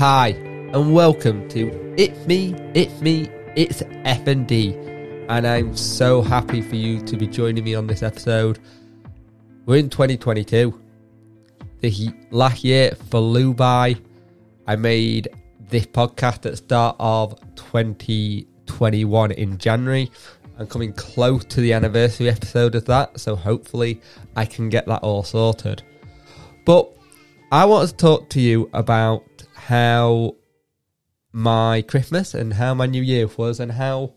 Hi, and welcome to It's Me, It's Me, It's FND. And I'm so happy for you to be joining me on this episode. We're in 2022. The last year flew by. I made this podcast at the start of 2021 in January. I'm coming close to the anniversary episode of that, so hopefully I can get that all sorted. But I want to talk to you about how my Christmas and how my New Year was, and how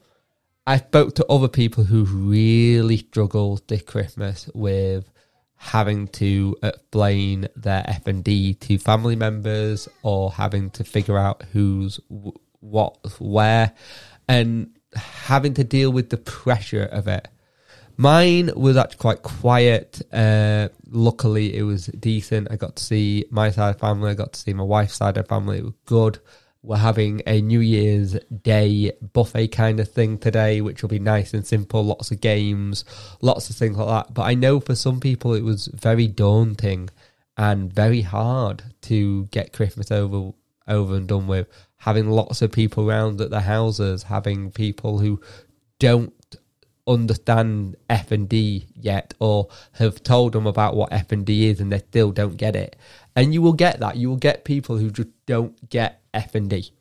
I spoke to other people who really struggled this Christmas with having to explain their FND to family members or having to figure out who's what where and having to deal with the pressure of it. Mine was actually quite quiet. Uh, luckily, it was decent. I got to see my side of family. I got to see my wife's side of family. It was good. We're having a New Year's Day buffet kind of thing today, which will be nice and simple. Lots of games, lots of things like that. But I know for some people it was very daunting and very hard to get Christmas over over and done with. Having lots of people around at their houses, having people who don't understand FND yet or have told them about what FND is and they still don't get it. And you will get that. You will get people who just don't get FND.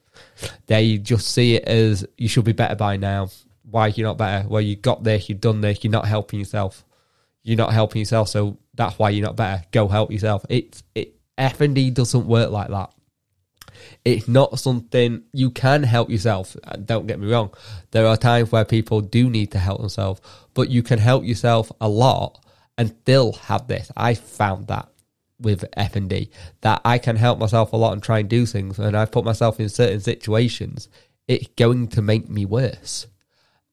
They just see it as you should be better by now. Why you're not better? Well, you got this, you've done this, you're not helping yourself. You're not helping yourself, so that's why you're not better. Go help yourself. It's it FND doesn't work like that. It's not something you can help yourself. Uh, don't get me wrong. There are times where people do need to help themselves, but you can help yourself a lot and still have this. I found that with FND that I can help myself a lot and try and do things. And I've put myself in certain situations. It's going to make me worse,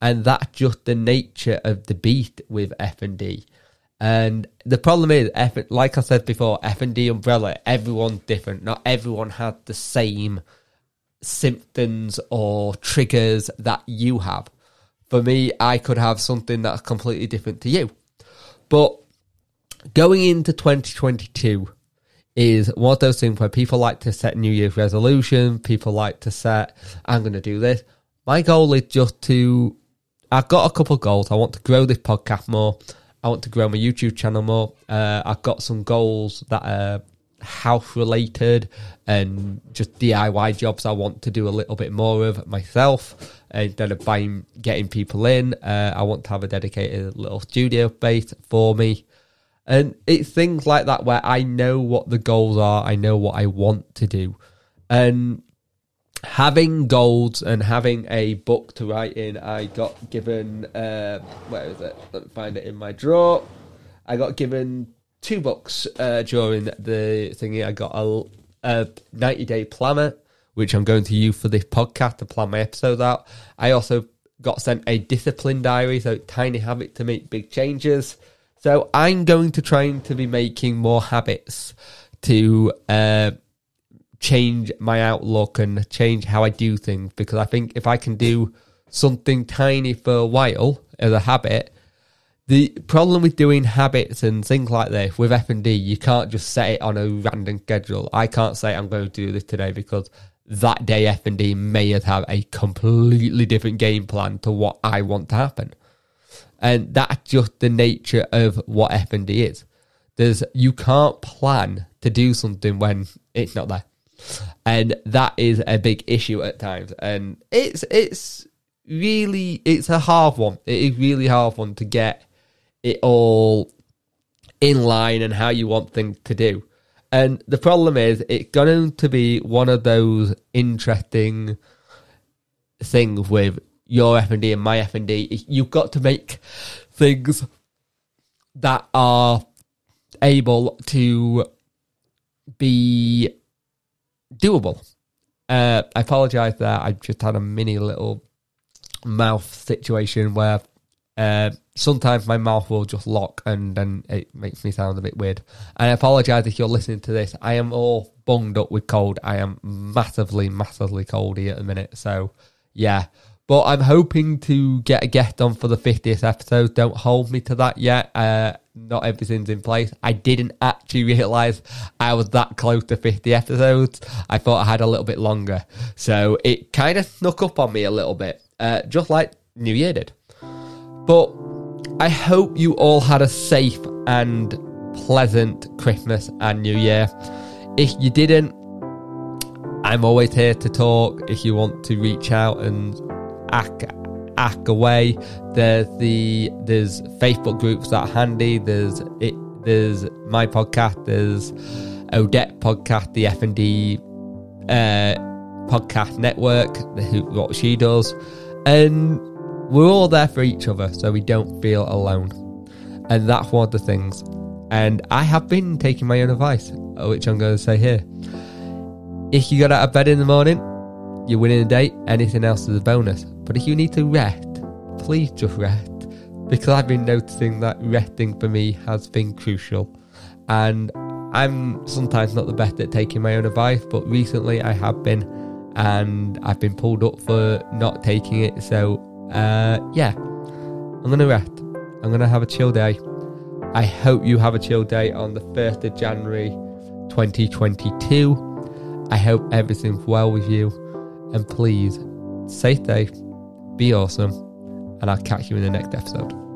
and that's just the nature of the beast with FND. And the problem is, F, like I said before, FND umbrella, everyone's different. Not everyone had the same symptoms or triggers that you have. For me, I could have something that's completely different to you. But going into 2022 is one of those things where people like to set New Year's resolution. People like to set, I'm going to do this. My goal is just to, I've got a couple goals. I want to grow this podcast more. I want to grow my YouTube channel more. Uh, I've got some goals that are health related and just DIY jobs I want to do a little bit more of myself instead of buying getting people in. Uh, I want to have a dedicated little studio space for me. And it's things like that where I know what the goals are, I know what I want to do. And having goals and having a book to write in, I got given uh, where is it? Let me find it in my drawer. I got given two books uh, during the thingy. I got a, a ninety day planner, which I'm going to use for this podcast to plan my episodes out. I also got sent a discipline diary, so tiny habit to make big changes. So I'm going to try to be making more habits to uh, change my outlook and change how I do things because I think if I can do something tiny for a while as a habit, the problem with doing habits and things like this with FND, you can't just set it on a random schedule. I can't say I'm going to do this today because that day FND may have a completely different game plan to what I want to happen, and that's just the nature of what FND is. There's you can't plan to do something when it's not there and that is a big issue at times. And it's it's really it's a hard one. It is really hard one to get it all in line and how you want things to do. And the problem is, it's going to be one of those interesting things with your FND and my FND. You've got to make things that are able to be doable. Uh, I apologize that I just had a mini little mouth situation where uh, sometimes my mouth will just lock and then it makes me sound a bit weird. I apologize if you're listening to this. I am all bunged up with cold. I am massively, massively coldy at the minute. So, yeah. But I'm hoping to get a guest on for the 50th episode. Don't hold me to that yet. Uh, not everything's in place. I didn't actually realise I was that close to 50 episodes. I thought I had a little bit longer. So it kind of snuck up on me a little bit, uh, just like New Year did. But I hope you all had a safe and pleasant Christmas and New Year. If you didn't, I'm always here to talk. If you want to reach out and act, act away, there's the there's Facebook groups that are handy. There's it. There's my podcast. There's Odette podcast, the FND uh, podcast network, what she does, and we're all there for each other, so we don't feel alone. And that's one of the things. And I have been taking my own advice, which I'm going to say here. If you got out of bed in the morning, you're winning a date. Anything else is a bonus. But if you need to rest, please just rest. Because I've been noticing that resting for me has been crucial. And I'm sometimes not the best at taking my own advice, but recently I have been. And I've been pulled up for not taking it. So, uh, yeah, I'm going to rest. I'm going to have a chill day. I hope you have a chill day on the 1st of January 2022. I hope everything's well with you. And please, stay safe, be awesome, and I'll catch you in the next episode.